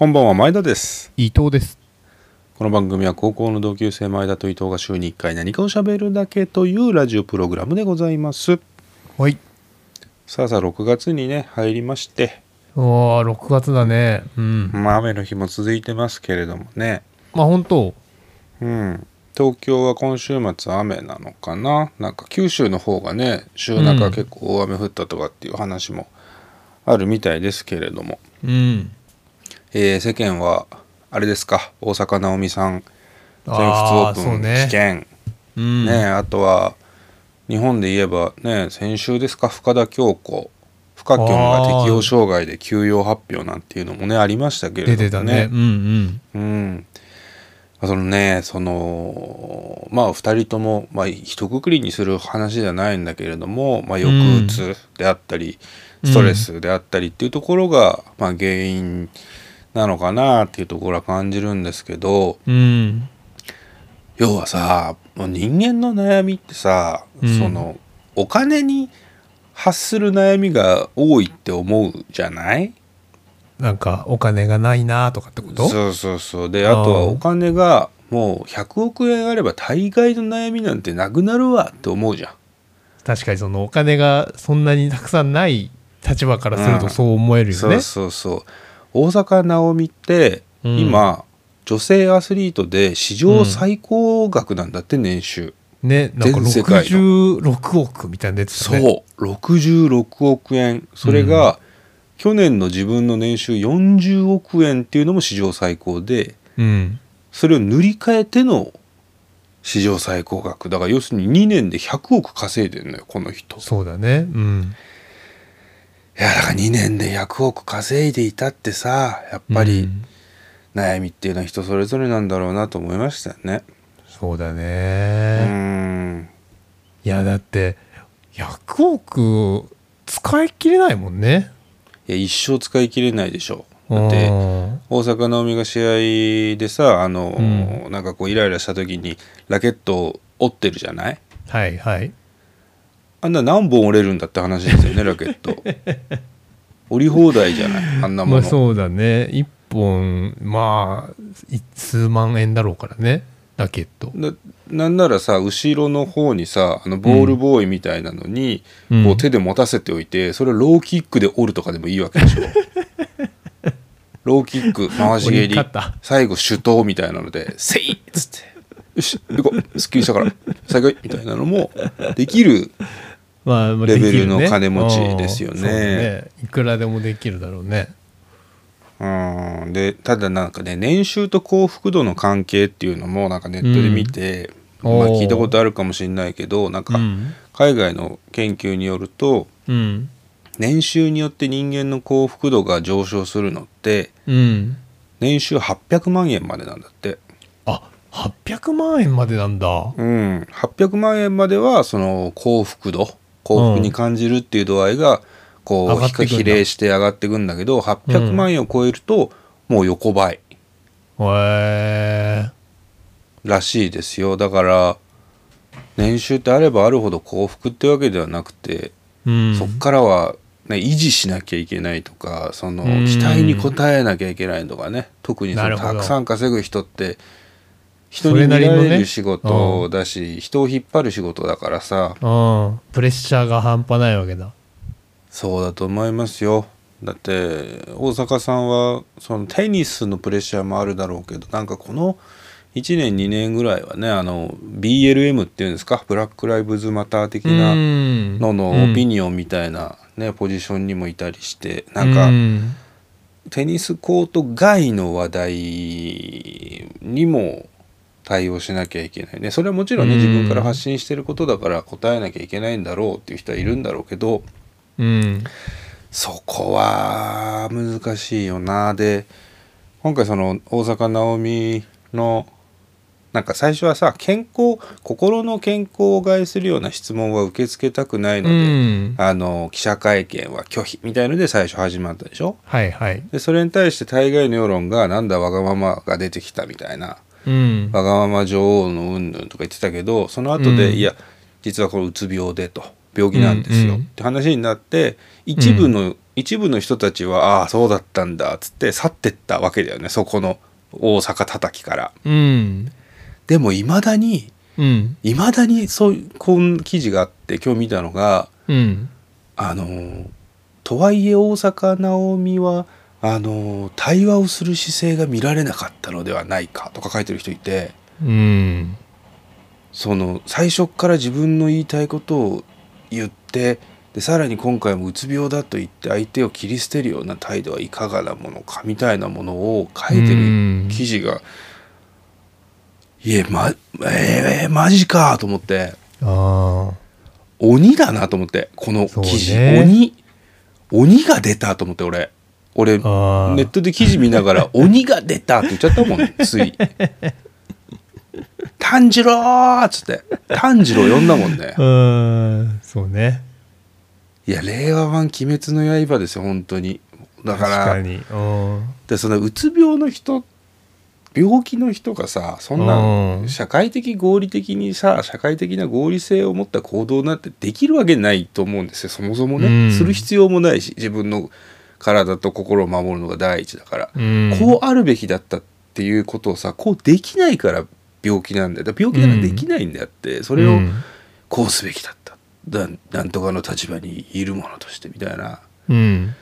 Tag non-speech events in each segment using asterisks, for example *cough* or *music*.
こんばんは前田です。伊藤です。この番組は高校の同級生前田と伊藤が週に1回何かを喋るだけというラジオプログラムでございます。はい。さあさあ6月にね入りまして。おー6月だね。うん。まあ雨の日も続いてますけれどもね。まあ本当。うん。東京は今週末雨なのかな？なんか九州の方がね週中結構大雨降ったとかっていう話もあるみたいですけれども、うんえー世間はあれですか？大坂なおみさん。全仏オあーープン棄権うん。ねあとは日本で言えばね先週ですか？深田恭子。深きょんが適応障害で休養発表なんていうのもねありましたけれ出てたどもねねうん。うん。そのねそのまあ2人とも、まあ一括りにする話じゃないんだけれども、まあ、抑うつであったり、ストレスであったりっていうところが、まあ、原因なのかなっていうところは感じるんですけどうん。うん要はさ人間の悩みってさ、うん。そのお金に発する悩みが多いって思うじゃない？なんかお金がないなとかってこと？そうそうそう。であとはお金がもう100億円あれば大概の悩みなんてなくなるわって思うじゃん。確かにそのお金がそんなにたくさんない立場からするとうんそう思えるよね。そうそうそう大坂なおみってうん。今、女性アスリートで史上最高額なんだって年収、ねなんか全世界66億みたいなの出てたね。そう。66億円。それが、去年の自分の年収40億円っていうのも史上最高でうん。それを塗り替えての史上最高額。だから要するに2年で100億稼いでんのよこの人。いそうだね。うんやだから2年で100億稼いでいたってさやっぱりうん。悩みっていうのは人それぞれなんだろうなと思いましたよね。そうだうねん。いやだって100億使い切れないもんね。いや一生使い切れないでしょだってうん大坂なおみが試合でさあの、うなんかこうイライラした時にラケットを折ってるじゃない？はいはいあんな何本折れるんだって話ですよね *laughs* ラケット。折り放題じゃないあんなもの、まあそうだね。1本まあい数万円だろうからねラケット。ななんならさ後ろの方にさあのボールボーイみたいなのに、うん。こう手で持たせておいてそれをローキックで折るとかでもいいわけでしょ。*laughs* ローキック回し蹴折り最後手刀みたいなので「せい!」っつって「よし行こう。すっきりしたから最後みたいなのもできるまあまあレベルの金持ちですよね。ね。いくらでもできるだろうね。うん。でただなんかね年収と幸福度の関係っていうのもなんかネットで見て、まあ、うんおー。聞いたことあるかもしれないけどなんかうん。海外の研究によるとうん。年収によって人間の幸福度が上昇するのってうん。年収800万円までなんだって。あ800万円までなんだ。うん、800万円まではその幸福度幸福に感じるっていう度合いがこう上がっていくんだ。比例して上がっていくんだけど800万円を超えるともう横ばい。へえ。らしいですよ。だから年収ってあればあるほど幸福ってわけではなくて、うん。そっからは、ね、維持しなきゃいけないとかそのうん。期待に応えなきゃいけないとかね。特にそのたくさん稼ぐ人って人そに見られなりのね。れる仕事だし、人を引っ張る仕事だからさ。うん。プレッシャーが半端ないわけだ。そうだと思いますよ。だって大坂さんはそのテニスのプレッシャーもあるだろうけどなんかこの1年2年ぐらいはねあの BLM っていうんですか？ブラック・ライブズ・マター的なののオピニニオンみたいな、ねポジションにもいたりしてなんかテニスコート外の話題にも対応しなきゃいけない。ねそれはもちろんねうん。自分から発信してることだから答えなきゃいけないんだろうっていう人はいるんだろうけどうん。そこは難しいよな。で今回その大坂なおみのなんか最初はさ健康心の健康を害するような質問は受け付けたくないのうで、ん。あの記者会見は拒否みたいので最初始まったでしょ？はいはい。でそれに対して大概の世論がなんだわがままが出てきたみたいなうん。わがまま女王のうんぬんとか言ってたけどその後で、うん。いや実はこれうつ病でと病気なんですよ、うんうんって話になって一部の一部の人たちはああそうだったんだっつって去ってったわけだよねそこの大阪叩きから。うん。でもいまだにうん。いまだにそういうこん記事があって今日見たのがうん。あのとはいえ大阪なおみはあの対話をする姿勢が見られなかったのではないかとか書いてる人いて。うん。その最初っから自分の言いたいことを言ってでさらに今回もうつ病だと言って相手を切り捨てるような態度はいかがなものかみたいなものを書いてうん。る記事がいえまえー、マジかと思って。鬼だなと思ってこの記事、ね。鬼。鬼が出たと思って俺俺ネットで記事見ながら「*laughs* 鬼が出た」って言っちゃったもんつい「炭治郎!」っつって。炭治郎呼んだもんね。*laughs* うん。そうね。いや令和版「鬼滅の刃」ですよ本当に。だか確からでそのうつ病の人病気の人がさそんうなん。社会的合理的にさ社会的な合理性を持った行動なんてできるわけないと思うんですよそもそもね、うん。する必要もないし自分の体と心を守るのが第一だから、うん。こうあるべきだったっていうことをさこうできないから病気なんだよ。だ病気ならできないんであって、それをうん。こうすべきだった。だなんとかの立場にいるものとしてみたいな。うん。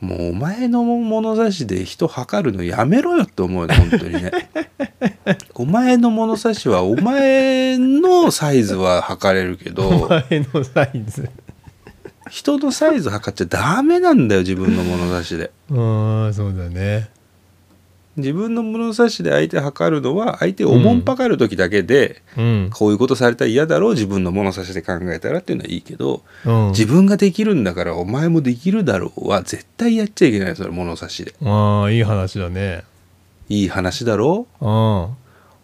もうお前の物差しで人測るのやめろよって思うよね本当にね。*laughs* お前の物差しはお前のサイズは測れるけおど前のサイズ人のサイズ測っちゃダメなんだよ自分の物差しで。*laughs* うんそうだね。自分の物差しで相手測るのは相手をおもんぱかる時だけで、うん。こういうことされたら嫌だろう自分の物差しで考えたらっていうのはいいけど、うん。自分ができるんだからお前もできるだろうは絶対やっちゃいけないそれ物差しで。ああいい話だね。いい話だろう？うん。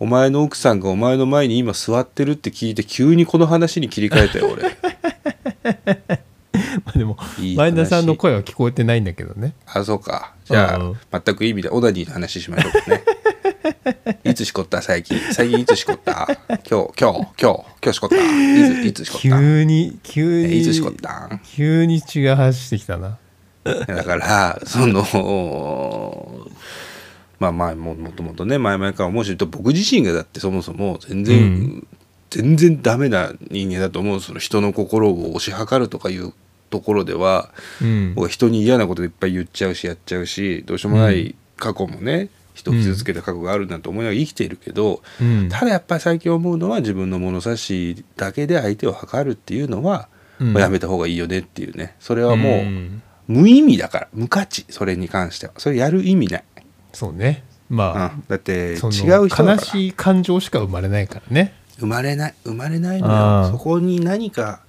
お前の奥さんがお前の前に今座ってるって聞いて急にこの話に切り替えたよ俺 *laughs* *laughs* まあでも前田さんの声は聞こえてないんだけどね。あそうか。じゃあ、うん。全く意味でオナニーの話しましょうかね。*laughs* いつしこった？最近。最近いつしこった？今日今日今日。今日しこった。いついつしこった？急に急にえいつしこった？ん急に血が走ってきたな。だからそのまあまあももともとね前々からもし言うと僕自身がだってそもそも全然、うん。全然ダメな人間だと思う。その人の心を推し量るとかいうところではうん。僕は人に嫌なこといっぱい言っちゃうしやっちゃうしどうしようもない過去もね、人を傷つけた過去があるなんて思いながら生きているけど、うん。ただやっぱり最近思うのは自分の物差しだけで相手を測るっていうのは、うん。まあやめた方がいいよねっていうね。それはもう、ん。無意味だから。無価値。それに関しては。それやる意味ない、そうね。まうん、だってあ、違そうの人悲しい感情しか生まれないからね。生まれない生まれないのよ。そこに何か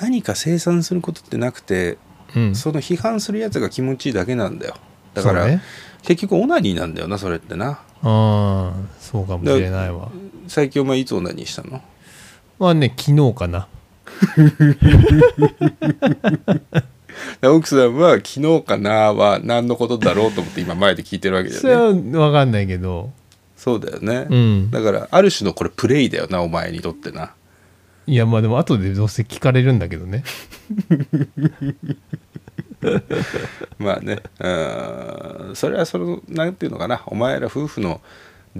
何か生産することってなくてうん。その批判するやつが気持ちいいだけなんだよ。だから、ね。結局オナニーなんだよなそれってな。ああそうかもしれないわ。最近お前いつオナニーしたの？まあね昨日かな。*laughs* 奥さんは昨日かなは何のことだろうと思って今前で聞いてるわけだそれよね。は分かんないけど。そうだよね、うん。だからある種のこれプレイだよなお前にとってないやまあでも後でどうせ聞かれるんだけどね。*laughs* まあねうんそれはそのなんていうのかな。お前ら夫婦の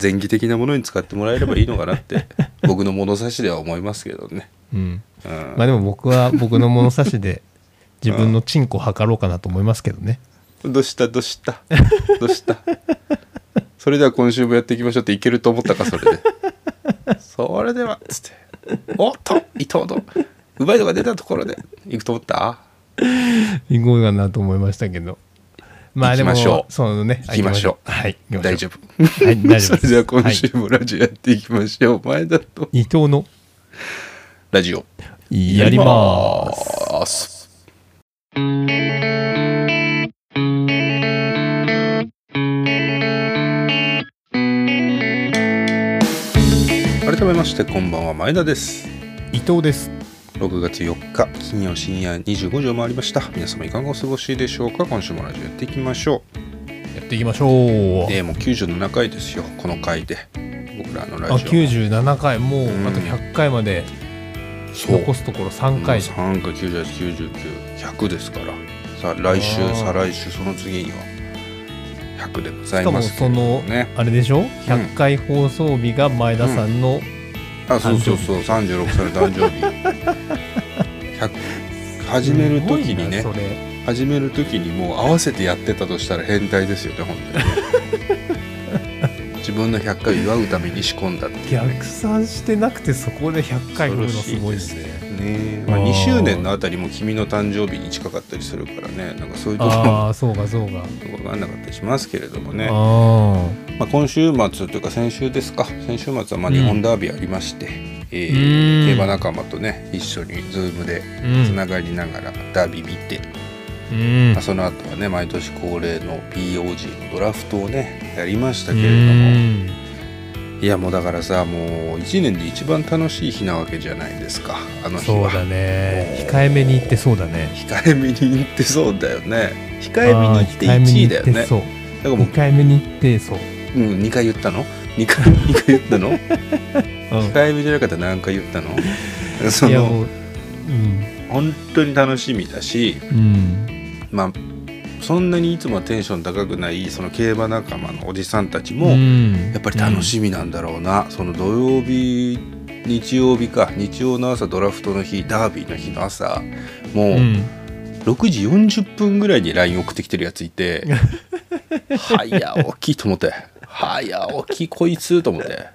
前儀的なものに使ってもらえればいいのかなって *laughs* 僕の物差しでは思いますけどね、うん。うん。まあでも僕は僕の物差しで自分のチンコを測ろうかなと思いますけどね。どうした？どうした？どうした？それでは今週もやっていきましょうっていけると思ったかそれで。*laughs* それではつって。おっと伊藤のうまいのが出たところで行くと思った？行こうかなと思いましたけど。まあでも行きましょう。そのね。行きましょう。はい大丈夫。はい大丈夫 *laughs* それでは今はい週もラジオやっていきましょう、前田と。伊藤の。ラジオ。やりますしてこんばんは前田です。伊藤です。6月4日金曜深夜25時を回りました。皆様いかがお過ごしでしょうか？今週もラジオやっていきましょやっていきましょう。うえー、もう97回ですよ。この回で。僕らのラあジオ97回。もううん。あと100回まで。残すところ3回じゃん。3回9819100ですから。さ来週再来週その次には。100でござしかもいますけれどその、ねあれでしょ？100回放送日が前田さんの、あそうそうそう36歳の誕生日。100始める時にね始める時にもう合わせてやってたとしたら変態ですよね本当にね。*laughs* 自分の100回を祝うために仕込んだってね。逆算してなくてそこで100回振るのすごいですね。ね。まあ、あー。2周年のあたりも君の誕生日に近かったりするからね。なんかそういうところもああそうかそうか、分かんなかったりしますけれどもね。あまあ、今週末というか先週ですか。先週末はまあうん。日本ダービーありまして、えうん。ー競馬仲間とね一緒に Zoom でつながりながらダービー見て、うん。まあ、その後はね毎年恒例の POG のドラフトをねやりましたうけれども。ん。いやもうだからさもう1年で一番楽しい日なわけじゃないですかあの日は。そうだね。控えめに言ってそうだね。控えめに言ってそうだよね。控えめに言ってあー控えめ1に位だよねう。だからもう、2回目に言ってそう、うん、2回言ったの？2回二回言ったの？うん。控えめじゃなかったら何回言ったの？*laughs* そのう本当に楽しみだしうん、うん、まあそんなにいつもはテンション高くないその競馬仲間のおじさんたちも、ん。やっぱり楽しみなんだろうな、その土曜日日曜日か日曜の朝ドラフトの日ダービーの日の朝もううん。6時40分ぐらいに LINE 送ってきてるやついて「*laughs* 早起き」と思って「早起きこいつ」と思って。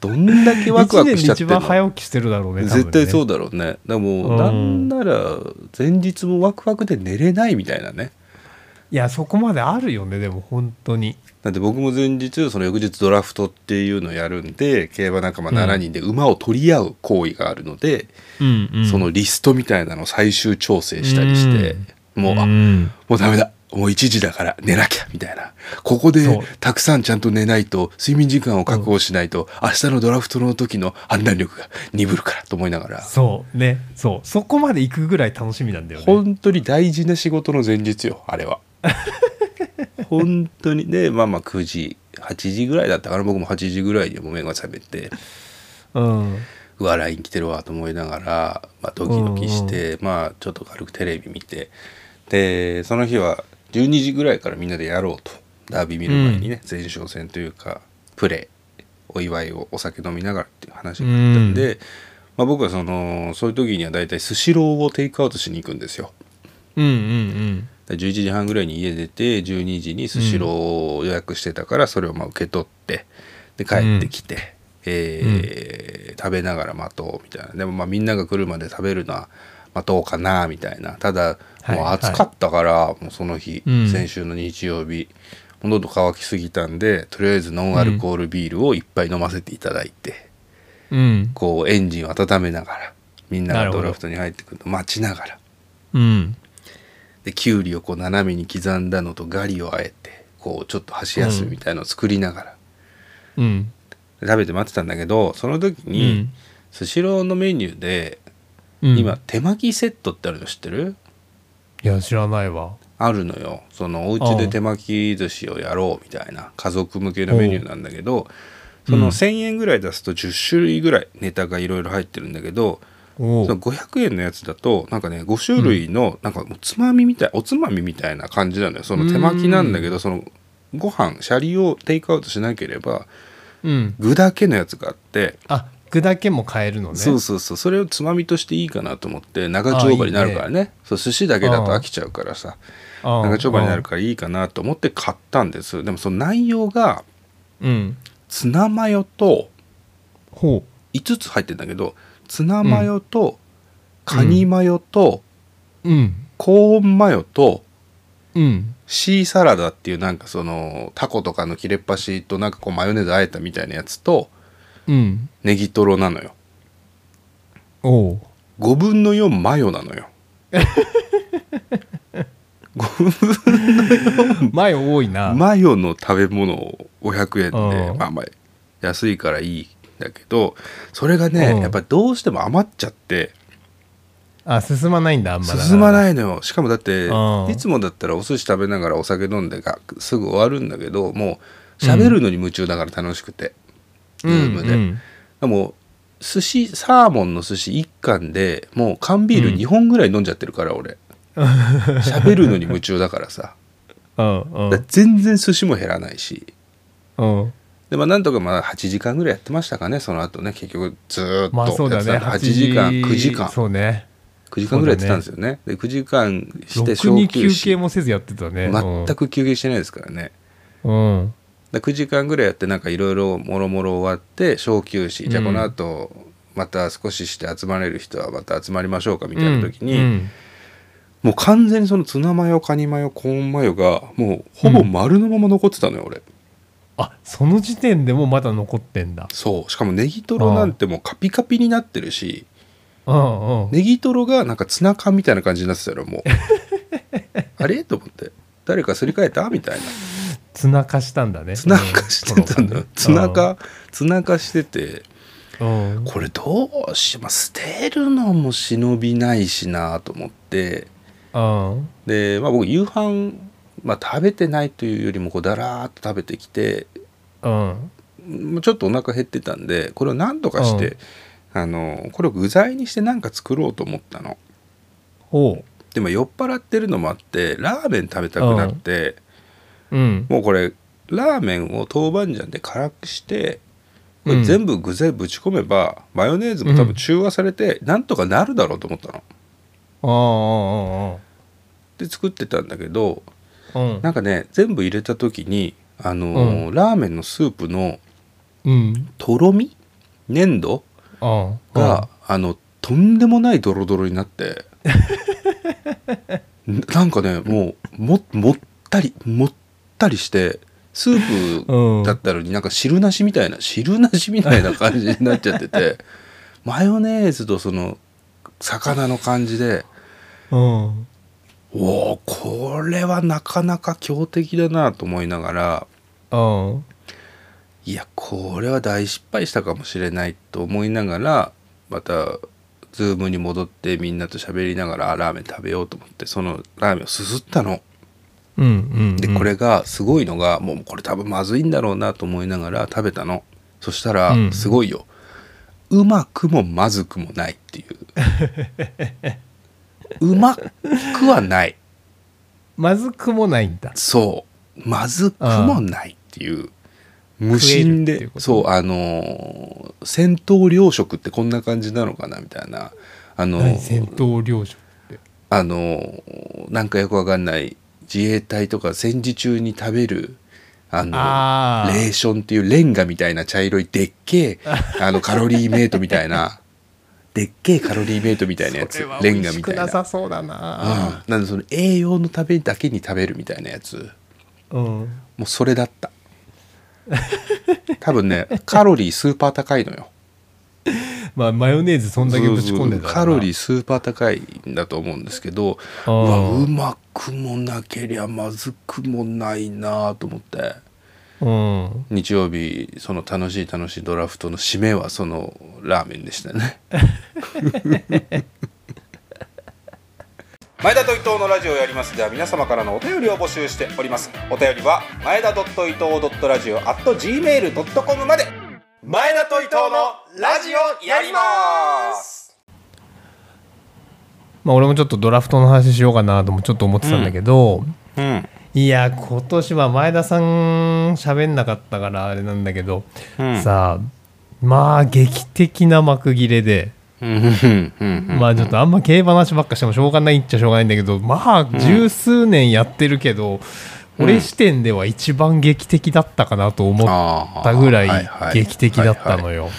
どんだけワクワクしちゃってんの。一年で一番早起きしてるだろうねね。絶対そうだろうね。だからもう、うん。なんなら前日もワクワクで寝れないみたいなね。いやそこまであるよねでも本当に。だって僕も前日その翌日ドラフトっていうのをやるんで競馬仲間7人で馬を取り合う行為があるので、うんうん。そのリストみたいなのを最終調整したりして、もう、あん。もうダメだもう1時だから寝なきゃみたいな。ここでたくさんちゃんと寝ないと睡眠時間を確保しないと、明日のドラフトの時の判断力が鈍るからと思いながら。そうねそう。そこまで行くぐらい楽しみなんだよね。本当に大事な仕事の前日よあれは。*laughs* 本当に。でまあまあ9時8時ぐらいだったから僕も8時ぐらいにもう目が覚めてうん。うわ LINE 来てるわと思いながら、まあ、ドキドキして、まあちょっと軽くテレビ見てでその日は12時ぐらいからみんなでやろうと。ダービー見る前にね、前哨戦というかプレーお祝いをお酒飲みながらっていう話があったんで、まあ、僕はそのそういう時には大体スシローをテイクアウトしに行くんですよ。うんうんで11時半ぐらいに家出て12時にスシローを予約してたからそれをまあ受け取ってで帰ってきて、えー食べながら待とうみたいな。でもまあみんなが来るまで食べるのは待とうかなみたいな。ただはいもう暑かったから、もうその日、うん。先週の日曜日喉乾きすぎたんでとりあえずノンアルコールビールをいっぱい飲ませていただいて、うん。うんこうエンジンを温めながらみんながドラフトに入ってくるのを待ちながら。うん。できゅうりをこう斜めに刻んだのとガリをあえてこうちょっと箸休みみたいのを作りながら、うん。で食べて待ってたんだけどその時うに、ん。スシローのメニューで、うん。今手巻きセットってあるの知ってる？いや知らないわ。あるのよ。そのお家で手巻き寿司をやろうみたいな家族向けのメニューなんだけどそのうん。1,000円ぐらい出すと10種類ぐらいネタがいろいろ入ってるんだけど、おその500円のやつだとなんかね5種類のなんかもうつまみみたいおつまみみたいな感じなのよ。その手巻きなんだけどそのご飯シャリをテイクアウトしなければうん。具だけのやつがあって、あ具だけも買えるのね。そうそうそう。それをつまみとしていいかなと思って長丁場になるからね。そう寿司だけだと飽きちゃうからさ。長丁場になるからいいかなと思って買ったんです。でもその内容がうん。ツナマヨとほ5つ入ってんだけどツナマヨとカニマヨとううん。コーンマヨとうん。シーサラダっていうなんかそのタコとかの切れっ端となんかこうマヨネーズあえたみたいなやつとうん。ネギトロなのよ。おう。5分の4マヨなのよ。*laughs* 5分前多いな。マヨの食べ物を500円でうん。まあまあ安いからいいんだけどそれがねうん。やっぱりどうしても余っちゃって。あ進まないんだあんま進まいないのよ。しかもだってうん。いつもだったらお寿司食べながらお酒飲んでがすぐ終わるんだけどもう喋るのに夢中だから楽しくて、ズームで、うんでも寿司サーモンの寿司1貫でもう缶ビール2本ぐらい飲んじゃってるから俺。*laughs* 喋るのに夢中だからさ。全然寿司も減らないし。うん。でまあなんとかまあ8時間ぐらいやってましたかねその後ね。結局ずーっと。まあそうだね。やってたんで8時間9時間。そうね。9時間ぐらいやってたんですよね。で9時間して小に休憩もせずやってたね。全く休憩してないですからね。うんで9時間ぐらいやってなんかいろいろもろもろ終わって小休止。じゃあこの後また少しして集まれる人はまた集まりましょうかみたいな時に、うん。もう完全にそのツナマヨカニマヨコーンマヨがもうほぼ丸のまま残ってたのよ、俺。あその時点でもまだ残ってんだ。そう。しかもネギトロなんてもうカピカピになってるしうんうん。ネギトロがなんかツナ缶みたいな感じになってたよもう。*laughs* あれ？と思って。誰かすり替えた？みたいなツナ化したんだね。ツナ化してたんだ。よツナ化ツナ化しててうん。これどうしまあ捨てるのも忍びないしなと思って。うん。で、まあ、僕夕飯、まあ、食べてないというよりもこうだらーっと食べてきてうん。ちょっとお腹減ってたんでこれを何とかして、あのこれを具材にして何か作ろうと思ったの。でも酔っ払ってるのもあってラーメン食べたくなって、うん。もうこれラーメンを豆板醤で辛くしてこれうん全部具材ぶち込めば、マヨネーズも多分中和されて、なんとかなるだろうと思ったの。ああで作ってたんだけどああああなんかね全部入れた時にあのーラーメンのスープのうん。とろみ？粘土？が、あのとんでもないドロドロになって。*laughs* なんかねもうももったりもったりしてスーうん。プだったのになんか汁なしみたいな汁なしみたいな感じになっちゃってて *laughs* マヨネーズとその魚の感じでうん。おおこれはなかなか強敵だなと思いながらうん。いやこれは大失敗したかもしれないと思いながらまたズームに戻ってみんなと喋りながらあラーメン食べようと思ってそのラーメンをすすったの。うんうんでこれがすごいのがもうこれ多分まずいんだろうなと思いながら食べたの。そしたらうん。すごいよ。うまくもまずくもないっていう。うまくはない。まずくもないんだ。そう。まずくもないっていう。無心で。そうあのー戦闘糧食ってこんな感じなのかなみたいな。あの何？戦闘糧食って。あのーなんかよくわかんない自衛隊とか戦時中に食べるあのレーションっていうレンガみたいな茶色いでっけえ *laughs* あのカロリーメイトみたいな。でっけえカロリーメイトみたいなやつ。レンガみたいななさそうだうん。ななんでその栄養のためだけに食べるみたいなやつ。うん。もうそれだった。多分ねカロリースーパー高いのよ *laughs* まあマヨネーズそんだけぶち込んでたらな。カロリースーパー高いんだと思うんですけどうわうまくもなけりゃまずくもないなと思って。うん。日曜日その楽しい楽しいドラフトの締めはそのラーメンでしたね。*laughs* 前田と伊藤のラジオをやります。では皆様からのお便りを募集しております。お便りは前田伊藤ラジオ at gmail.com まで前田と伊藤のラジオやります。まあ俺もちょっとドラフトの話しようかなともちょっと思ってたんだけど、うん。いや今年は前田さん喋んなかったからあれなんだけど、うん。さあまあ劇的な幕切れで、うん。うん。うん。まあちょっとあんま競馬話ばっかしてもしょうがないっちゃしょうがないんだけどまあ十数年やってるけど、俺視点では一番劇的だったかなと思ったぐらい劇的だったのよ。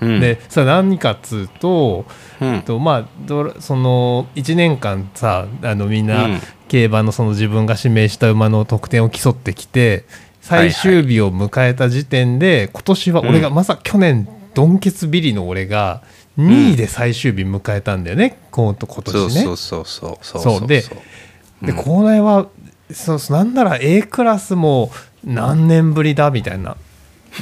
うん。でそれ何かっつうと、うん。とまあその1年間さあのみんな、うん。競馬のその自分が指名した馬の得点を競ってきて最終日を迎えた時点で、今年は俺が、まさ去年ドンケツビリの俺が2位で最終日迎えたんだよね、今今そう年ね。そうそうそうそうそう。ででこれはそうそうなんなら A クラスも何年ぶりだみたいな。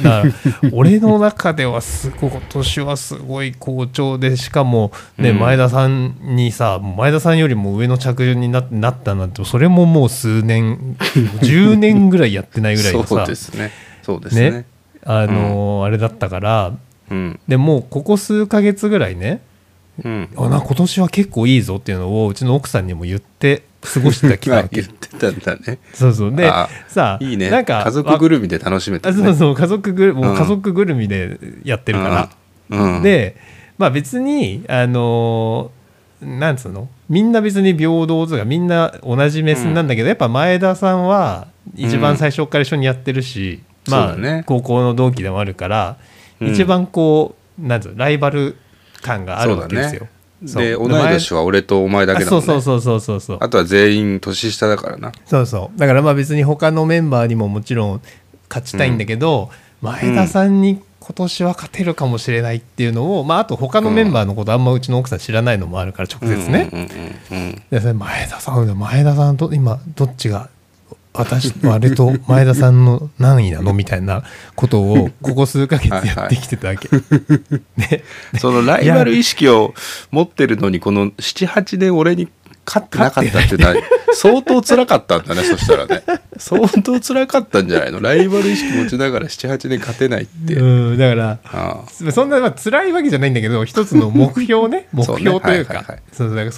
だから俺の中ではすごい今年はすごい好調でしかも、ねうん。前田さんにさ前田さんよりも上の着順にななったなんてそれももう数年 *laughs* 10年ぐらいやってないぐらいのそうさですね。そうですね。ねあのーあれだったからうん。でもうここ数ヶ月ぐらいねうん。あな今年は結構いいぞっていうのをうちの奥さんにも言って過ごしてきたわけ *laughs* 言ってたんだね。そうそう。であさあいいね。なんか家族ぐるみで楽しめたね。あそうそう家族ぐるもううん。家族ぐるみでやってるから、うん。うん。でまあ別にあのーなんつうの？みんな別に平等とかみんな同じ目線なんだけど、やっぱ前田さんは一番最初から一緒にやってるし、うん。まあ、ね。高校の同期でもあるから、うん。一番こうなんつうの？ライバル感があるわけですよ。で同い年は俺とお前だけあだもね。そうんそうそうそうそうそう。あとは全員年下だからな。そうそう。だからまあ別に他のメンバーにももちろん勝ちたいんだけど、前田さんに今年は勝てるかもしれないっていうのを、まあ、あと他のメンバーのことあんまうちの奥さん知らないのもあるから直接ね、前田さん前田さんと今どっちが私あれと前田さんの何位なのみたいなことをここ数ヶ月やってきてたわけ。ね、*laughs* そのライバル意識を持ってるのにこの78年俺に勝ってなかったっていうのは相当辛かったんだねそしたらね。相当辛かったんじゃないの？ライバル意識持ちながら78年勝てないって、うんだからあそんなまあ辛いわけじゃないんだけど一つの目標ね *laughs* 目標というか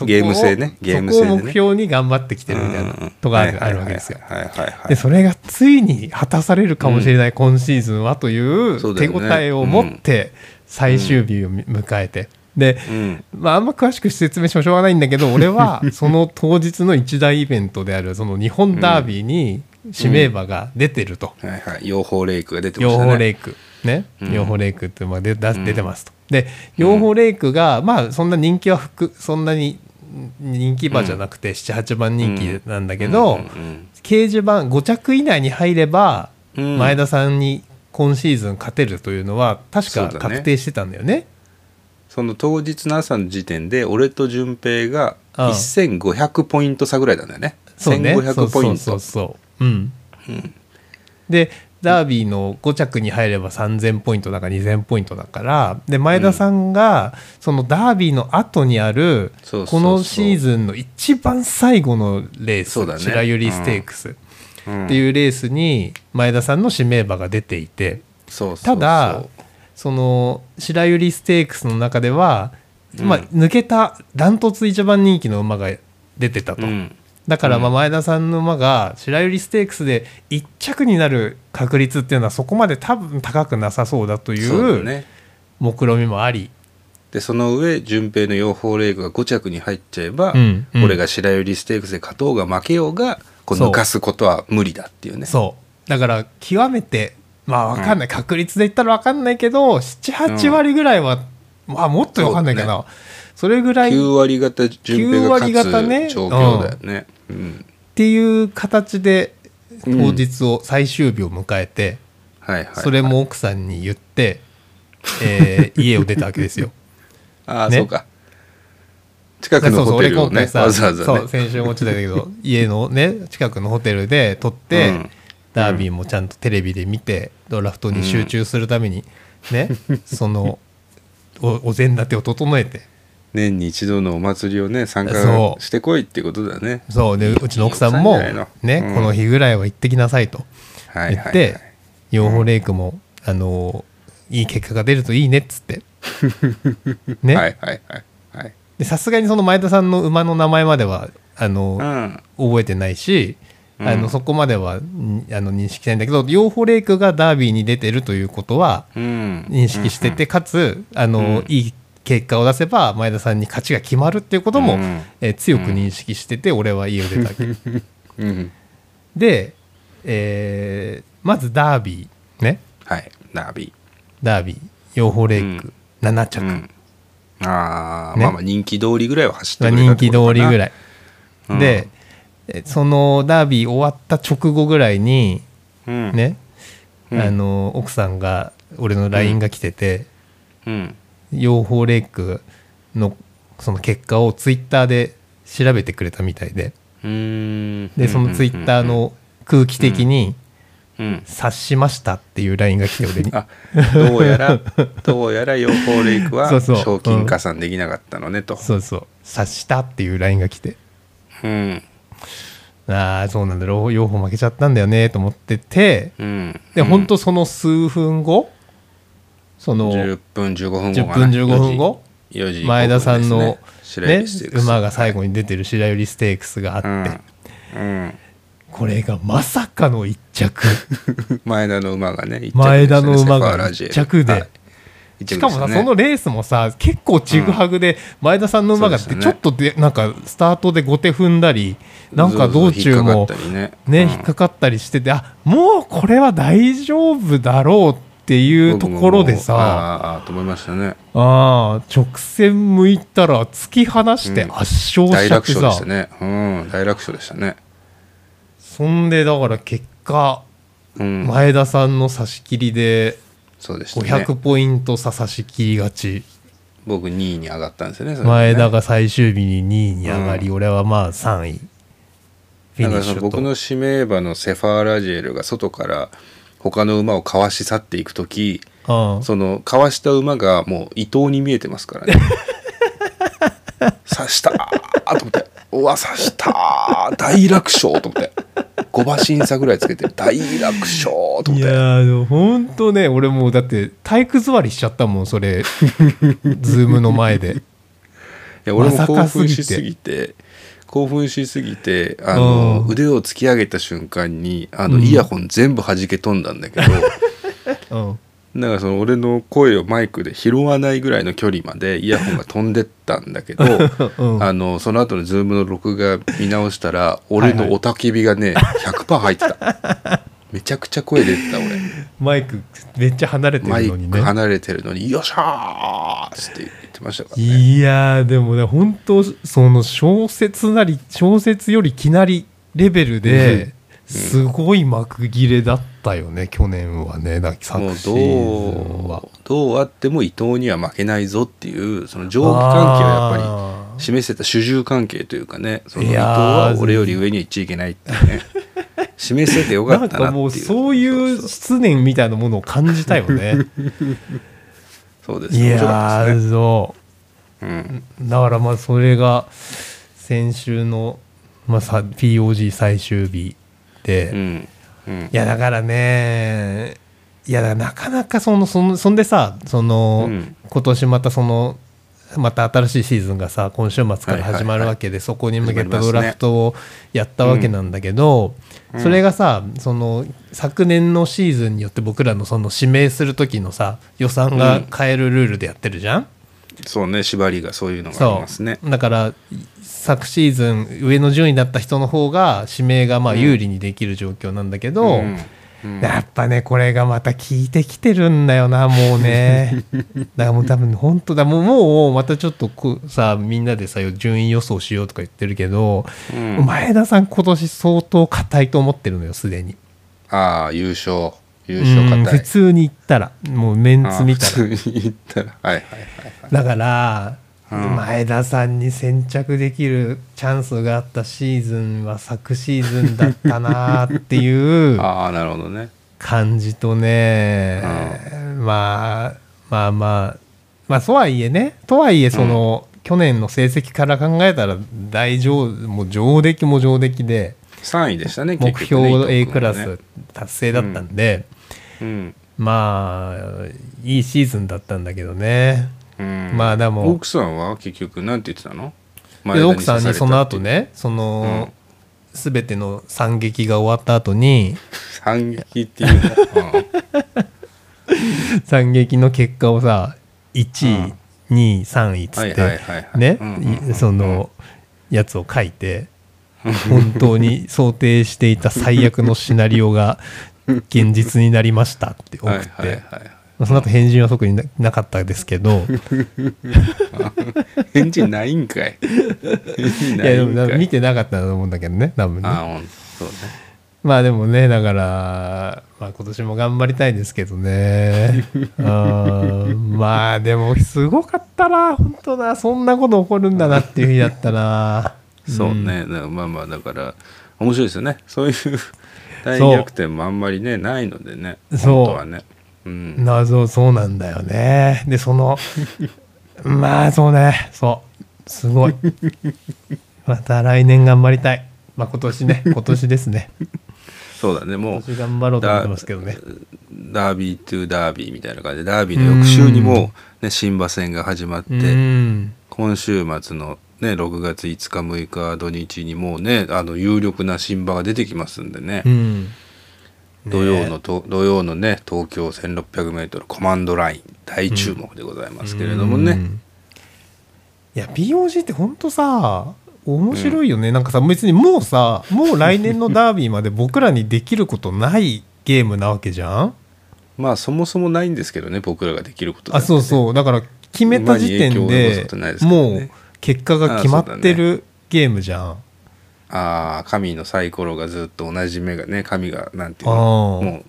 ゲーム性ね。ゲーム性でね。そこを目標に頑張ってきてるみたいなとこあるわけですよ。でそれがついに果たされるかもしれない今シーズンはという手応えを持って最終日を迎えてで、うん。まあ、あんま詳しく説明してもしょうがないんだけど俺は *laughs* その当日の一大イベントであるその日本ダービーに指名馬が出てると。はいはい。養蜂レイクが出てまし養たね。蜂レイク。ね。うん。養蜂レイクってまあ出だ出てますと。で養蜂レイクがまあそんな人気はふくそんなに人気馬じゃなくて78番人気なんだけど、うん。掲示板5着以内に入ればうん。前田さんに今シーズン勝てるというのは確か確定してたんだよね。その当日の朝の時点で俺と順平がうん1500ポイント差ぐらいなんだよね。そうね。1500ポイント。そうそうそうそう。うん、でダービーの5着に入れば3000ポイントだか2000ポイントだからで前田さんがそのダービーの後にあるこのシーズンの一番最後のレースね。白百合ステークス。っうん。ていうレースに前田さんの指名馬が出ていて。そうそうそう。ただその白百合ステークスの中では、まあ、抜けたダントツ一番人気の馬が出てたと。うん。だからまあ前田さんの馬が白百合ステークスで1着になる確率っていうのはそこまで多分高くなさそうだといそう目論見みもあり、でその上順平の養蜂レイクが5着に入っちゃえば、うんうん。俺が白百合ステークスで勝とうが負けようがこう。抜かすことは無理だっていうね。そう。だから極めてまあ分かんない、確率で言ったら分かんないけど78割ぐらいは、まあもっと分かんないかな。そ,、れぐらいっ9割方順平が9割勝方ね。つ状況だよね。うん。ていう形でうん。当日を最終日を迎えて、はいはいそれも奥さんに言って、えー *laughs* 家を出たわけですよ。ああ、ね。そうか。近くのホテルをね。わざわざね。そう先週もちだけど *laughs* 家のね近くのホテルで撮って、うん。ダービーもちゃんとテレビで見てドラフトに集中するためにね、そのおお膳立てを整えて。年に一度のお祭りをね参加してこいってことだね。そう。でうちの奥さんもね、うん。この日ぐらいは行ってきなさいと言って養蜂レイクも、あのいい結果が出るといいねっつって。*laughs* ね、はいはいはいはい。でさすがにその前田さんの馬の名前まではあの、うん。覚えてないし、うんあのそこまではんあの認識しないんだけど養蜂レイクがダービーに出てるということはうん。認識してて、かつあの、うん。いい結果を出せば前田さんに勝ちが決まるっていうことも、うん。えー強く認識してて、俺は家を出たわけ。うん。で、えーまずダービーね。はい。ダービダービー。養蜂レイク、7着、ああ、ね。まあまあ人気通りぐらいは走ってた人気通りぐらい、うん。でえそのダービー終わった直後ぐらいにうん。ね、うん。あの奥さんが俺の LINE が来てて、うん。養蜂レイクのその結果をツイッターで調べてくれたみたいで。でそのツイッターの空気的にうん「察しました」っていう LINE が来て俺に。あどうやらどうやら養蜂レイクはそうそう。賞金加算できなかったのねと。そうそう「察した」っていう LINE が来て。うんああそうなんだ。養蜂負けちゃったんだよねと思っててうん。で本当その数分後その10分15分後10かな。分15分後4時前田さんの、ね。馬が最後に出てる白百合ステークスがあって、うん、うん。これがまさかの一着。*laughs* 前田の馬がね前田の馬がラジエ。一着で、しかもさ、ねそのレースもさ結構ちぐはぐで、前田さんの馬がそうでしたね。ちょっとでなんかスタートで後手踏んだりなんか道中もそうそう引っかかったりね。引っかかったりしててあもうこれは大丈夫だろうっていうところでさあーあーと思いましたね。あー直線向いたら突き放してうん。圧勝しちゃってさ、勝でしたね。うん大楽勝でしたね。そんでだから結果うん。前田さんの差し切りでそうでしたね。500ポイント差差し切り勝ち、僕2位に上がったんですよねね。前田が最終日に2位に上がり、俺はまあ3位。フィニッシュ僕の指名馬のセファーラジエルが外から他の馬をかわし去っていく時うん。そのかわした馬がもう伊藤に見えてますからね。*laughs* 差したーと思って。うわ差したー。大楽勝と思って5馬身差ぐらいつけて大楽勝と思いって。やーでもほんとね俺もうだって体育座りしちゃったもんそれ。*laughs* ズームの前で。いや俺も興奮しすぎて。興奮しすぎてあのうん。腕を突き上げた瞬間にあのうんイヤホン全部弾け飛んだんだけど、*laughs* うんだからその俺の声をマイクで拾わないぐらいの距離までイヤホンが飛んでったんだけど、*laughs* うん。あのその後のズームの録画見直したら俺の雄たけびがね100%入ってた。めちゃくちゃ声出てた俺。マイクめっちゃ離れてるのにね。マイク離れてるのに「よっしゃー!」って言ってましたからね。いやーでもね本当その小説なり小説より奇なりレベルですごい幕切れだったよね去年はねだ昨シーはどうどうあっても伊藤には負けないぞっていうその上下関係をやっぱり示せた主従関係というかねその伊藤は俺より上には行っちゃいけないってね。示せてよかなんったなっていう。かもうそういう失念みたいなものを感じたよね。そうですい面白かやーそう。ん。うだからまあそれが先週の、まあ、さ POG 最終日うん。うん。やだからねいやだからなかなかそのそのそんでさその、うん。今年またそのまた新しいシーズンがさ今週末から始まるわけで、そこに向けたドラフトをやったわけなんだけど、それがさその昨年のシーズンによって僕らのその指名する時のさ予算が変えるルールでやってるじゃん、そうね縛りがそういうのがありそますね。うだから昨シーズン上の順位だった人の方が指名がまあ有利にできる状況なんだけど、うん。うん。やっぱねこれがまた効いてきてるんだよなもうね。*laughs* だからもう多分本当だ。もうもうまたちょっとこうさみんなでさ順位予想しようとか言ってるけど、うん。前田さん今年相当硬いと思ってるのよすでに。ああ優勝優うん勝硬い普通に言ったらもうメンツ見たら。普通に言ったら。はいはいはいはい。だから、うん。前田さんに先着できるチャンスがあったシーズンは昨シーズンだったなっていう *laughs* ああなるほどね。感じとね、まあまあまあまあとはいえねとはいえその、去年の成績から考えたら大上もう上出来も上出来で3位でしたね目標 A クラス達成だったんで、うん。まあいいシーズンだったんだけどね。うん。まあでも。奥さんは結局なんて言ってたの？で奥さんにその後ねねその、全ての惨劇が終わった後に反撃っていうの、惨劇の結果をさ1位、2位3位っつはいってねそのやつを書いて本当に想定していた最悪のシナリオが現実になりましたって送はいって、はいはい。まあその後返事は特にななかったですけど。*laughs* 返事ないんかい。*laughs* いやでも見てなかったと思うんだけどね多分ね。あそうね。まあでもねだから、まあ、今年も頑張りたいですけどね。うん。まあでもすごかったな本当な。そんなこと起こるんだなっていう日だったな。*laughs* そうね、だからまあまあだから面白いですよね。そういう大逆転もあんまりねないのでねそう。本当はね。うん。謎そうなんだよね。でその *laughs* まあそうね。そう。すごい。また来年頑張りたい。まあ今年ね。*laughs* 今年ですね。そうだね。もう今年頑張ろうと思ってますけどね。ダービートゥダービーみたいな感じでダービーの翌週にもね、新馬戦が始まって、うん。今週末の、ね、6月5日6日土日にもうねあの有力な新馬が出てきますんでね、うん。土曜のと土曜のね東京 1600m コマンドライン大注目でございますけれどもね、うん。いや BOG ってほんとさ面白いよね、なんかさ別にもうさもう来年のダービーまで僕らにできることないゲームなわけじゃん？*laughs* まあそもそもないんですけどね僕らができることあそううそう。だから決めた時点でね。もう結果が決まってるゲームじゃん。ああ神のサイコロがずっと同じ目がね神がなんていうあのー。もう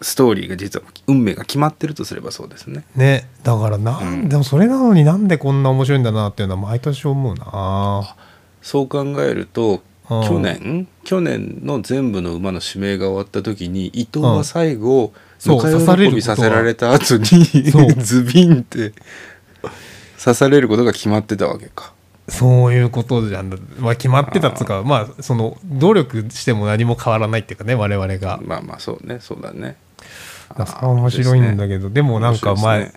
ストーリーが実は運命が決まってるとすればそうですね。ねだからなん、うん。でもそれなのになんでこんな面白いんだなっていうのは毎年思うな。そう考えるとうん。去年去年の全部の馬の指名が終わった時に伊藤は最後そう刺される喜びさせられた後に *laughs* ズビンって刺されることが決まってたわけか。そういうことじゃん、まあ、決まってたっつうかまあその努力しても何も変わらないっていうかね我々が。まあまあそうね。そうだね。だそ面白いんだけどで,、もなんか前、ね。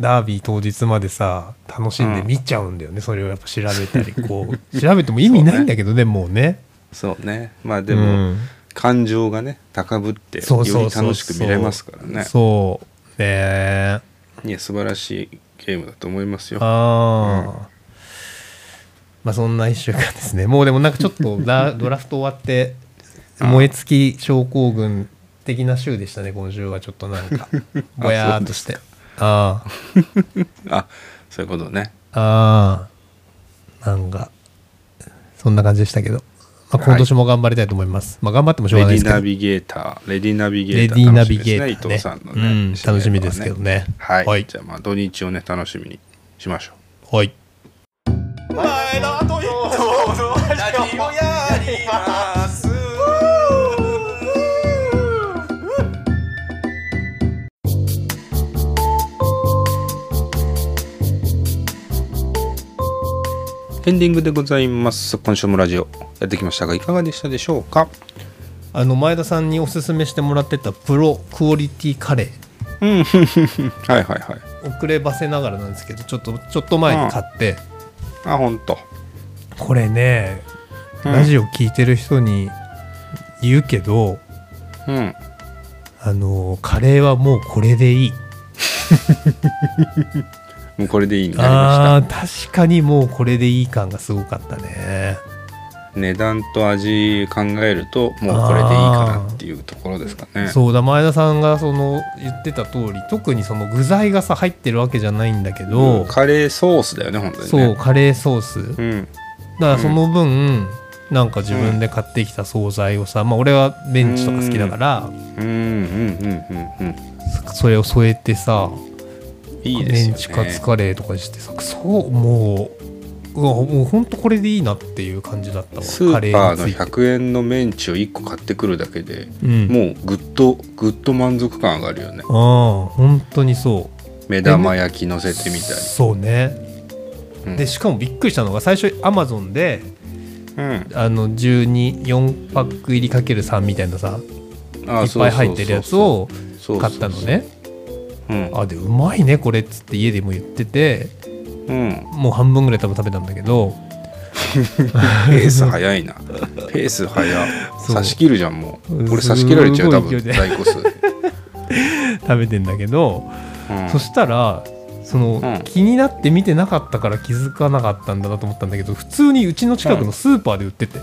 ダービー当日までさ楽しんで見ちゃうんだよね、それをやっぱ調べたり *laughs* こう。調べても意味ないんだけどね。もうね。そうね。まあでうも、ん。感情がね高ぶってより楽しく見れますからね。そうねいや素晴らしいゲームだと思いますよ。ああ、まあそんな1週間ですね。もうでもなんかちょっと *laughs* ラドラフト終わって燃え尽き症候群的な週でしたね今週はちょっとなんか。*laughs* ぼやーっとして。あ *laughs* あそういうことね。あああなんかそんな感じでしたけど、まあ、はい。今年も頑張りたいと思います、まあ頑張ってもしょうレがないですけど。ディナビゲーターレディナビゲーターレディーナビゲーター、ね。楽しみですね伊藤さんのね、うん、楽しみですけどね。はい、はい。じゃあまあ土日をね楽しみにしましょはい。前田エンディングでございます。今週もラジオやってきましたがいかがでしたでしょうか？あの前田さんにおすすめしてもらってたプロクオリティカレー。うん。*laughs* はいはいはい。遅ればせながらなんですけどちょっとちょっと前に買って、あ本当これねうん。ラジオ聞いてる人に言うけど、うん。あのカレーはもうこれでいい *laughs* もうこれでいいになりまあー確かにもうこれでいい感がすごかったね。した値段と味考えるともうこれでいいかなっていうところですかね。そうだ前田さんがその言ってた通り特にその具材がさ入ってるわけじゃないんだけど、うんカレーソースだよね本当にね。そうカレーソース。うん。だからその分、なんか自分で買ってきた惣菜をさ、まあ俺はベンチとか好きだから、うん。うんうんうんうんそれを添えてさいいですよね。メンチカツカレーとかしてさそうもううわもうほんとこれでいいなっていう感じだったわ。スーパーのについて。100円のメンチを1個買ってくるだけで、うん。もうぐっとぐっと満足感上がるよね。ああ本当にそう。目玉焼き乗せてみたり、そうね、うん。でしかもびっくりしたのが最初アマゾンでうん、あの124パック入りかける3みたいなさあいっぱい入ってるやつをそうそうそう買ったのねうん。あでうまいねこれっつって家でも言っててうん。もう半分ぐらい多分食べたんだけどペース早いな。ペース早差し切るじゃんもう。うんこれ差し切られちゃう多分在庫数、*laughs* 食べてんだけど、うん。そしたらその、うん。気になって見てなかったから気づかなかったんだなと思ったんだけど普通にうちの近くのスーパーで売ってて、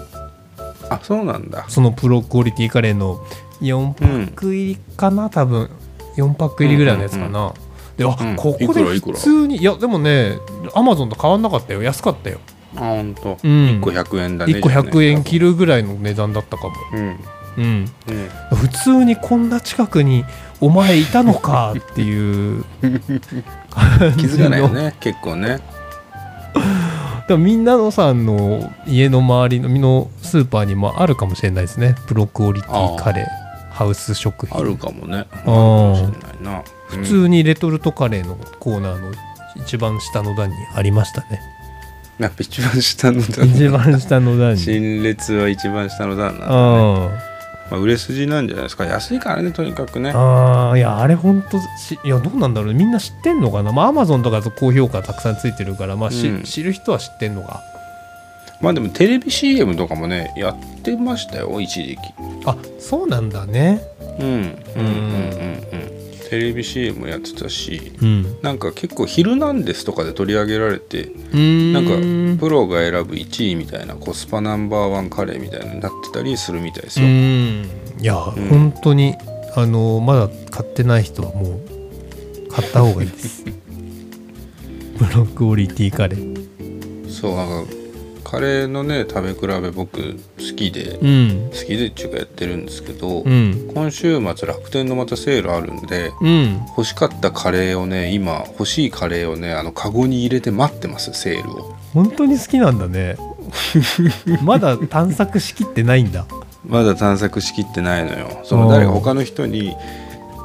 あそうなんだ。そのプロクオリティカレーの4パック入りかな、多分4パック入りぐらいのやつかな、であ、うん。ここで普通にいやでもねアマゾンと変わんなかったよ。安かったよ、あほんと、うん、1個100円だね1個100円切るるぐらいの値段だったかも、うん。うん、うん。普通にこんな近くにお前いたのかっていう。*laughs* 気づかないよね結構ね。だからみんなのさんの家の周りののスーパーにもあるかもしれないですね。プロクオリティカレーハウス食品。あるかもね。あ普通にレトルトカレーのコーナーの一番下の段にありましたね。やっぱ一番下の段一番下の段に。陳列は一番下の段なんだね。うん。まあ、売れ筋なんじゃないですか。安いからねとにかくね。ああいやあれほんとしいやどうなんだろうみんな知ってんのかな。まあアマゾンとかだと高評価たくさんついてるからまあし、うん。知る人は知ってんのかまあでもテレビ CM とかもねやってましたよ一時期。あそうなんだね。うんうんうんうん。うん。テレビ CM やってたしうん。なんか結構「ヒルナンデス」とかで取り上げられてうん。なんかプロが選ぶ1位みたいなコスパナンバーワンカレーみたいなのになってたりするみたいですうよ。ん。いや、ん。本当にあのまだ買ってない人はもう買った方がいいです。*laughs* ブロックオリティカレー。そうなんかカレーのね食べ比べ僕好きで、うん。好きでっていうかやってるんですけど、うん。今週末楽天のまたセールあるんでうん。欲しかったカレーをね今欲しいカレーをねあのカゴに入れて待ってますセールを。本当に好きなんだね。*laughs* まだ探索しきってないんだ。まだ探索しきってないのよ。その誰か他の人に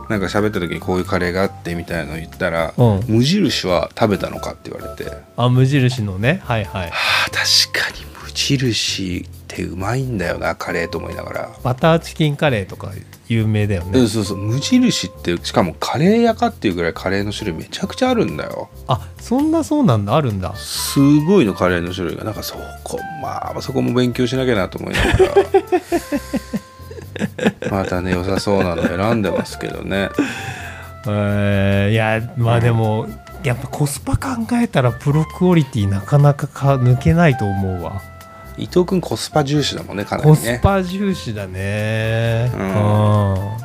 なんか喋った時にこういうカレーがあってみたいなの言ったらうん。無印は食べたのかって言われて。あ無印のね。はいはい。はあ確かに無印ってうまいんだよなカレーと思いながら、バターチキンカレーとか有名だよね。うんそうそう。無印ってしかもカレー屋かっていうぐらいカレーの種類めちゃくちゃあるんだよ。あそんなそうなんだ。あるんだ。すごいのカレーの種類が。なんかそこまあそこも勉強しなきゃなと思いながら *laughs* *laughs* またね良さそうなの選んでますけどね。えーいやまあでも、やっぱコスパ考えたらプロクオリティなかなかか抜けないと思うわ。伊藤君コスパ重視だもんねかなりコねスパ重視だね。ううん。んコ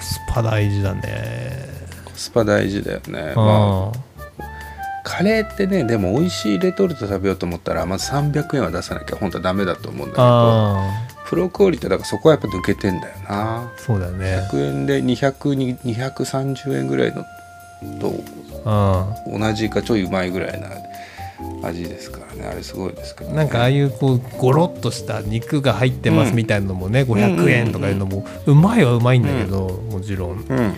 スパ大事だね。コスパ大事だよね、うん。まあカレーってねでも美味しいレトルト食べようと思ったらまず300円は出さなきゃ本当はダメだと思うんだけど。あプロクオリティだからそこはやっぱ抜けてんだよな。ーそうだね。100円で200に230円ぐらいのとう同じかちょいうまいぐらいな味ですからね。あれすごいですけど、ね、んなんかああいうこうゴロッとした肉が入ってますみたいなのもね、500円とかいうのもうまいはうまいんだけど、もちろん。うん。うん。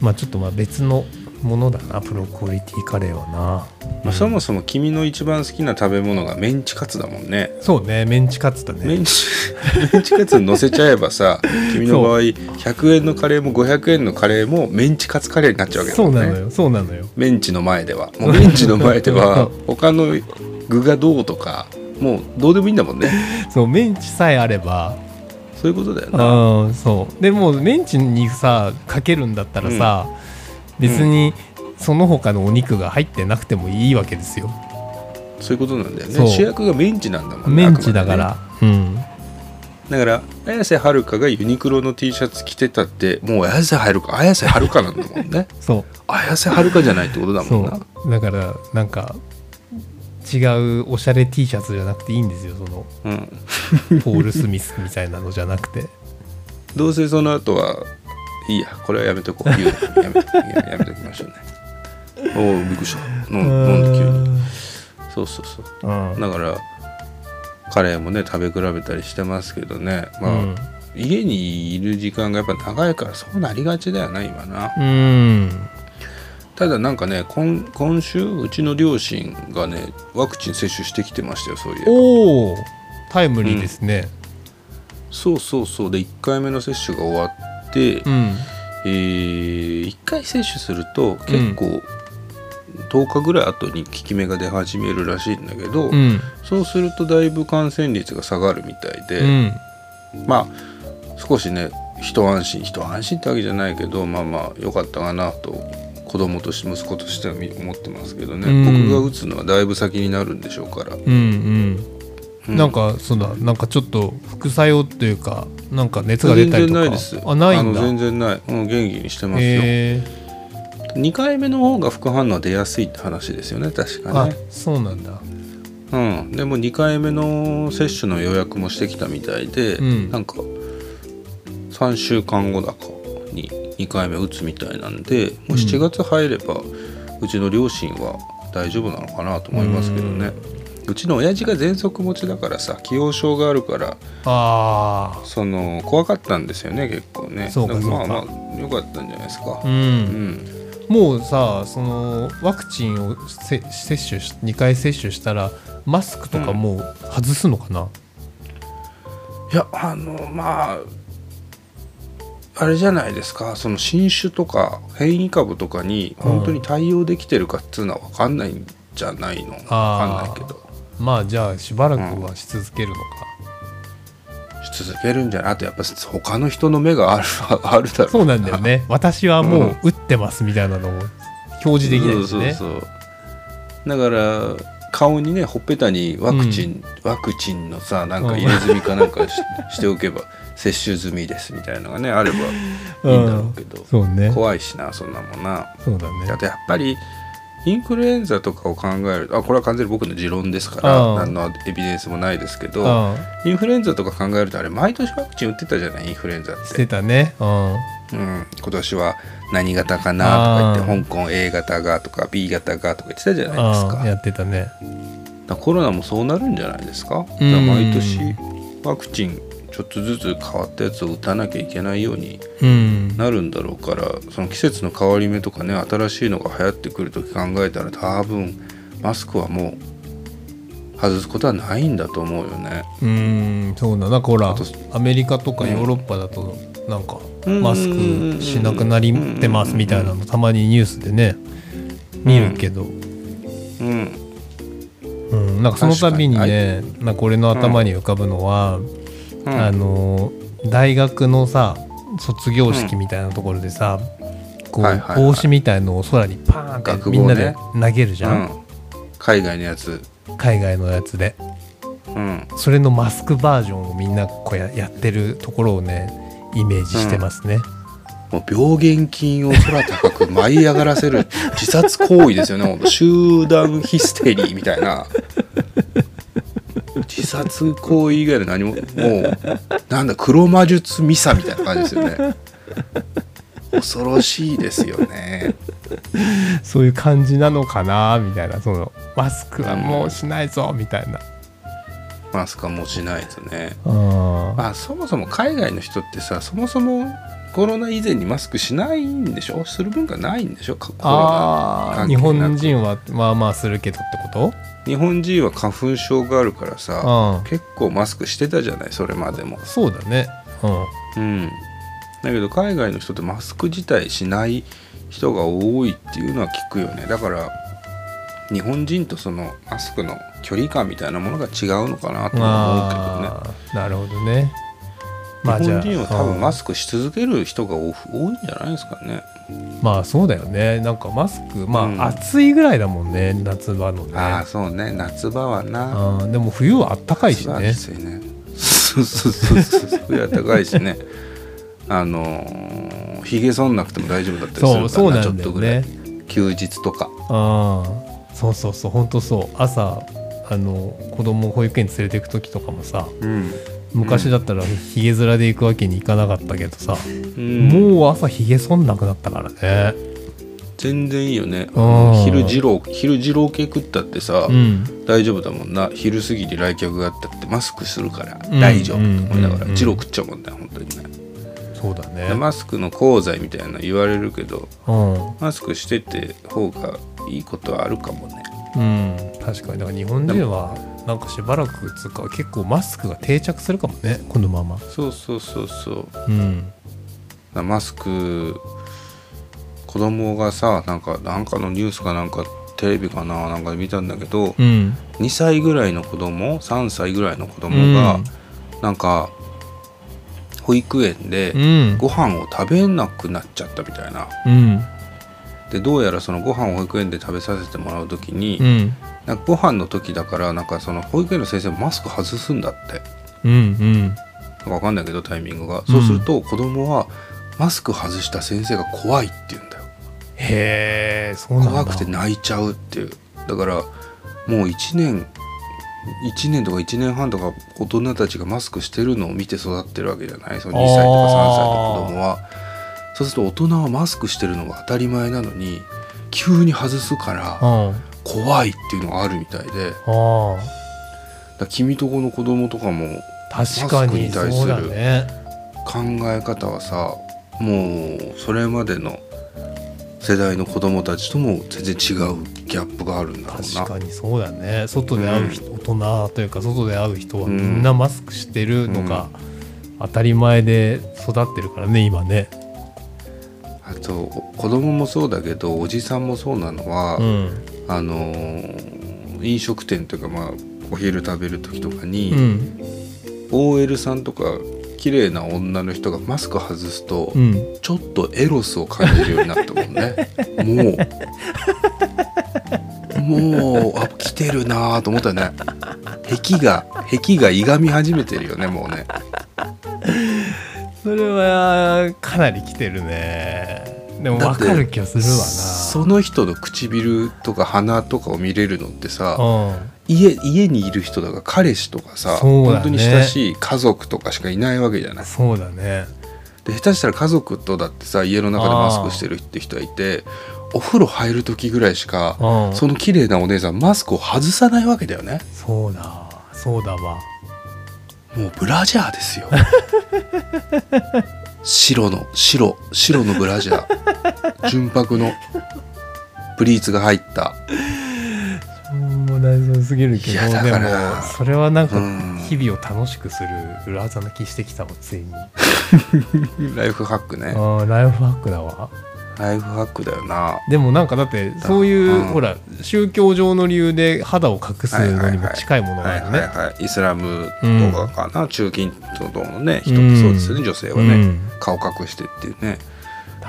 まあちょっとまあ別のものだなプロクオリティカレーはな。まあ、そもそも君の一番好きな食べ物がメンチカツだもんね。そうねメンチカツだね。メンチ *laughs* メンチカツに乗せちゃえばさ *laughs* 君の場合100円のカレーも500円のカレーもメンチカツカレーになっちゃうわけだもんね。そうなのよそうなのよ。メンチの前では。もうメンチの前では *laughs* 他の具がどうとかもうどうでもいいんだもんね。そうメンチさえあれば。そういうことだよな。うんそう。でもうメンチにさかけるんだったらさ、別にその他のお肉が入ってなくてもいいわけですよ。そういうことなんだよね。主役がメンチなんだもんねメンチだかあら、うん。だから綾瀬はるかがユニクロの T シャツ着てたってもう綾瀬はるか綾瀬はるかなんだもんね。*laughs* そう。綾瀬はるかじゃないってことだもんな。そう。だからなんか違うおしゃれ T シャツじゃなくていいんですよそのうん。ポール・スミスみたいなのじゃなくて。*laughs* どうせその後はいいやこれはやめとこう。言うの。やめとややめときましょうね。おおびっくりした。飲ん飲んで急に。そうそうそう。うん。だからカレーもね食べ比べたりしてますけどね。まあ、うん。家にいる時間がやっぱ長いからそうなりがちだよな今な。うん。ただなんかね今今週うちの両親がねワクチン接種してきてましたよそういえば。おおタイムリーですね。そうそうそう。で1回目の接種が終わうん。えー、1回接種すると結構、10日ぐらい後に効き目が出始めるらしいんだけど、うん。そうするとだいぶ感染率が下がるみたいで、うん。まあ少しね一安心一安心ってわけじゃないけどまあまあ良かったかなと子供として息子としてはみ思ってますけどね、うん。僕が打つのはだいぶ先になるんでしょうから、うんうんうん。なんかそうだなんかちょっと副作用っていうかなんか熱が出全たりとか。然ないです。あないんだ。の全然ない、うん、元気にしてますよ、へえ2回目の方が副反応出やすいって話ですよね確かあねそうなんだ。うん、でも2回目の接種の予約もしてきたみたいで、うん。なんか3週間後だかに2回目打つみたいなんでもう7月入れば、うちの両親は大丈夫なのかなと思いますけどね、うちの親父が喘息持ちだからさ既往症があるからあその怖かったんですよね結構ね。そうかまあまあよかったんじゃないですか。あう、うん。んもうさそのワクチンをせ接種し2回接種したらマスクとかもう外すのかな、いやあのまああれじゃないですか。その新種とか変異株とかに本当に対応できてるかっつうのは分かんないんじゃないの？分かんないけどまあじゃあしばらくはし続けるのか、し続けるんじゃない？あとやっぱ他の人の目がある *laughs* あるだろそうなんだよね。*laughs* 私はもう打ってますみたいなのを表示できないですね。そうそうそう。だから顔にねほっぺたにワクチン、ワクチンのさなんか入れ墨かなんかし,、しておけば *laughs* 接種済みですみたいなのがねあればいいんだろうけど、そうね。怖いしなそんなもんな。そうだね。あとやっぱりインフルエンザとかを考えるあこれは完全に僕の持論ですからうん。何のエビデンスもないですけどうん。インフルエンザとか考えるとあれ毎年ワクチン打ってたじゃない？インフルエンザっしてて、たね。うん。うん、今年は何型かなとか言ってあ香港 A 型がとか B 型がとか言ってたじゃないですか。やってたね。コロナもそうなるんじゃないですか？毎年ワクチンちょっとずつ変わったやつを打たなきゃいけないようにうん。なるんだろうからその季節の変わり目とかね新しいのが流行ってくる時考えたら多分マスクはもう外すことはないんだと思うよね。うんそうだなんかほらアメリカとかヨーロッパだとなんかマスクしなくなりってますみたいなのたまにニュースでね見るけど、うん。うん、なんかその度にねなんか俺の頭に浮かぶのは、うんあの大学のさ卒業式みたいなところでさ、こう、はいはいはい。帽子みたいのを空にパーンってみんなで投げるじゃ、うん。ん、海外のやつ、海外のやつで。うん、それのマスクバージョンをみんなこうややってるところをねイメージしてますね、もう病原菌を空高く舞い上がらせる自殺行為ですよね。集団ヒステリーみたいな自殺行為以外の何ももうなんだ黒魔術ミサみたいな感じですよね。恐ろしいですよね。そういう感じなのかなみたいな。そのマスクはもうしないぞみたいな、マスクはもうしないとね。あまあそもそも海外の人ってさそもそもコロナ以前にマスクしないんでしょ？する文化ないんでしょ？コロナ日本人はまあまあするけどってこと？日本人は花粉症があるからさうん。結構マスクしてたじゃないそれまでも。そうだね。うん。うん。だけど海外の人ってマスク自体しない人が多いっていうのは聞くよね。だから日本人とそのマスクの距離感みたいなものが違うのかなとは思うけどね。なるほどね。まあ日本人は多分マススクし続ける人が多多いんじゃないですかね。まあそうだよねなんかマスクまあ、うん暑いぐらいだもんね夏場のねああそうね夏場はな。あーでも冬はあったかいしねきついね。そうそうそうそう冬は高いしね。*laughs* あのーひげ剃んなくても大丈夫だったりすそうるからなちょそうなんだよっとぐらいね休日とか。ああそうそうそう本当そう朝あの子供を保育園に連れて行く時とかもさうん。昔だったらひげ面で行くわけにいかなかったけどさ、うん。もう朝ひげ剃んなくなったからね。全然いいよね。うん。昼二郎昼二郎系食ったってさ、うん。大丈夫だもんな。昼過ぎに来客があったってマスクするから。うん。大丈夫。と思いながらうん。二郎食っちゃうもんね本当にね。そうだね。でマスクの功罪みたいなの言われるけどうん。マスクしてて方がいいことはあるかもね。うん。確かに。だから日本人はなんかしばらくつうか結構マスクが定着するかもねこのまま。そうそうそうそう。うん。マスク子供がさなんかなんかのニュースかなんかテレビかななんかで見たんだけど、うん。2歳ぐらいの子供3歳ぐらいの子供が、なんか保育園でうん。ご飯を食べなくなっちゃったみたいな。うん。でどうやらそのご飯を保育園で食べさせてもらう時に、うんなんかご飯の時だからなんかその保育園の先生もマスク外すんだって。うんうん。なんかわかんないけどタイミングが、そうすると子供はマスク外した先生が怖いって言うんだよ。へえそうなんだ。怖くて泣いちゃうっていう。だからもう1年1年とか1年半とか大人たちがマスクしてるのを見て育ってるわけじゃない？その2歳とか3歳の子供は。そうすると大人はマスクしてるのが当たり前なのに急に外すからうん怖いっていうのがあるみたいで。あら君とこの子供とかもあ確かに対する考え方はさもうそれまでの世代の子供たちとも全然違うギャップがあるんだろうな。確かにそうだね。外で会う人、大人というか外で会う人はみんなマスクしてるのが当たり前で育ってるからね今ね。あと子供もそうだけどおじさんもそうなのは、うんあのー飲食店というかまあお昼食べる時とかに、うん。OL さんとか綺麗な女の人がマスク外すと、うん。ちょっとエロスを感じるようになったもんね。*laughs* もう。もうあ来てるなと思ったね。壁が壁がいがみ始めてるよねもうね。それはかなり来てるねでも分かる気がするわな。その人の唇とか鼻とかを見れるのってさうん。家家にいる人だから彼氏とかさ、ね。本当に親しい家族とかしかいないわけじゃない。そうだね。で下手したら家族とだってさ家の中でマスクしてるって人がいてお風呂入る時ぐらいしかうん。その綺麗なお姉さんマスクを外さないわけだよね。そうだ。そうだわ。もうブラジャーですよ *laughs* 白の白白のブラジャー。*laughs* 純白の。プリーツが入った。もう大丈夫すぎるけどでもそれはなんかうん。日々を楽しくする裏技な気してきたわついに。*laughs* ライフハックね。あーライフハックだわライフハックだよな。でもなんかだってそういう、うんほら宗教上の理由で肌を隠すのにも近いものがはいあるねはいはい。イスラムとかかな、中近東のね人うんってそうですよね、女性はね、うん。顔隠してっていうね。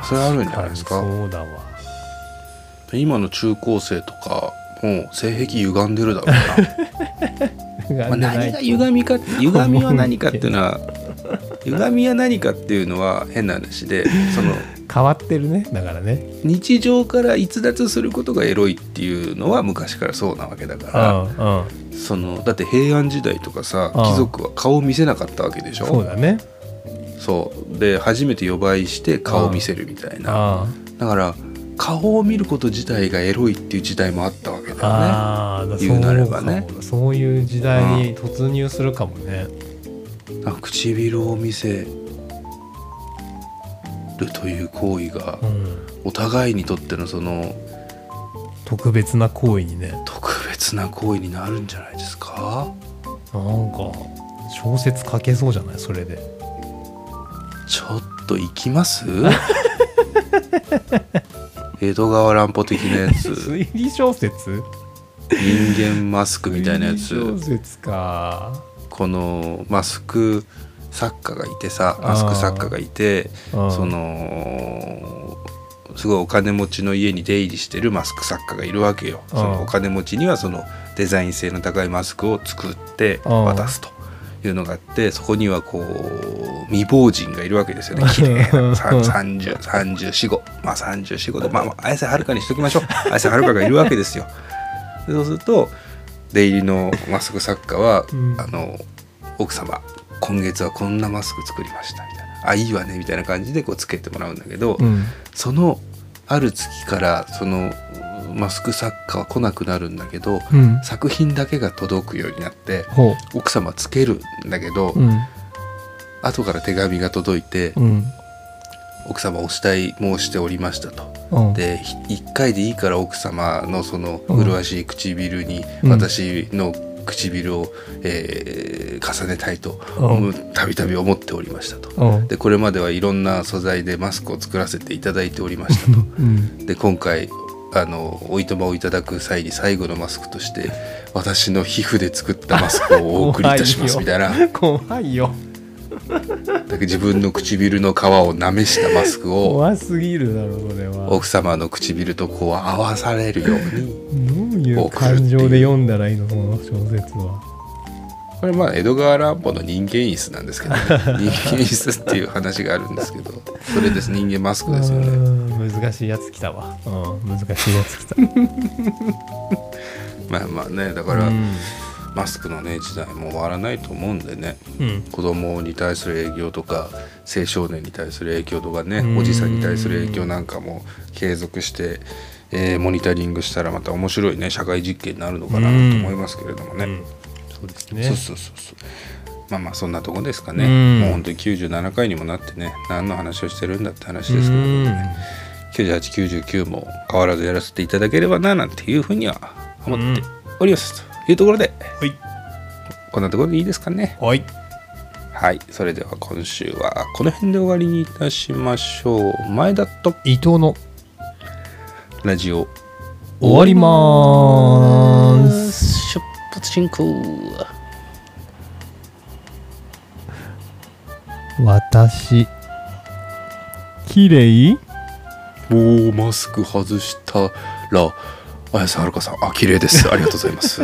それあるんじゃないですか？そうだわ。今の中高生とかもう性癖歪んでるだろうな、*laughs* まあ、何が歪みか歪みは何かっていうのは歪みは何かっていうのは変な話でその変わってるねだからね。日常から逸脱することがエロいっていうのは昔からそうなわけだからうんうん。そのだって平安時代とかさうん。貴族は顔を見せなかったわけでしょ？そうだね。そう。で初めて予売して顔を見せるみたいな。あだから顔を見ること自体がエロいっていう時代もあったわけだよね。言うなればね。そういう時代に突入するかもね、あ唇を見せるという行為がうん。お互いにとってのその特別な行為にね。特別な行為になるんじゃないですか？なんか小説書けそうじゃない？それで。ちょっと行きます？*laughs* 江戸川乱歩的なやつ。推理小説？人間マスクみたいなやつ。推理小説かこのマスク作家がいてさマスク作家がいてうん。そのすごいお金持ちの家に出入りしてるマスク作家がいるわけよ。うん。そのお金持ちにはそのデザイン性の高いマスクを作ってうん。渡すというのがあってそこにはこう未亡人がいるわけですよね。綺麗な。3035まあ345でまあまあ綾瀬はるかにしときましょう。綾瀬はるかがいるわけですよ。でそうすると出入りのマスク作家は、うん。あの奥様今月はこんなマスク作りましたみたいな。あいいわねみたいな感じでこうつけてもらうんだけど、うん。そのある月からそのマスク作家は来なくなるんだけど、うん。作品だけが届くようになってほ奥様つけるんだけど、ううん。後から手紙が届いて、うん奥様お慕い申しておりましたと。うん。でひ一回でいいから奥様のそのうん麗しい唇にうん私の唇を、えー重ねたいとうん。たびたび思っておりましたと。うん。でこれまではいろんな素材でマスクを作らせていただいておりましたと。*laughs* うん。で今回あのおいとまをいただく際に最後のマスクとして私の皮膚で作ったマスクをお送りいたしますみたいな。怖いよ。ら自分の唇の皮をなめしたマスクを怖すぎるだろそれは。奥様の唇とこう合わされるようにどういう感情で読んだらいいのその小説は。これまあ江戸川乱歩の人間椅子なんですけど、ね、*laughs* 人間椅子っていう話があるんですけど。それです。人間マスクですよね。うん難しいやつきたわ、うん、難しいやつきた。*laughs* まあまあねだから、うんマスクのね時代も終わらないと思うんでねうん。子供に対する影響とか青少年に対する影響とかねうん。おじさんに対する影響なんかも継続して、えーモニタリングしたらまた面白いね社会実験になるのかなと思いますけれどもね、うん。そうですね。そうそうそうそう。まあまあそんなとこですかね、うん。もう本当に97回にもなってね何の話をしてるんだって話ですけど、うん。9899も変わらずやらせていただければななんていうふうには思っております、というところではい。こんなところでいいですかね。はい。はい。それでは今週はこの辺で終わりにいたしましょう。前田と伊藤のラジオ。終わりまーす。出発進行。私綺麗？おおマスク外したら綾瀬はるかさんあ綺麗です。ありがとうございます。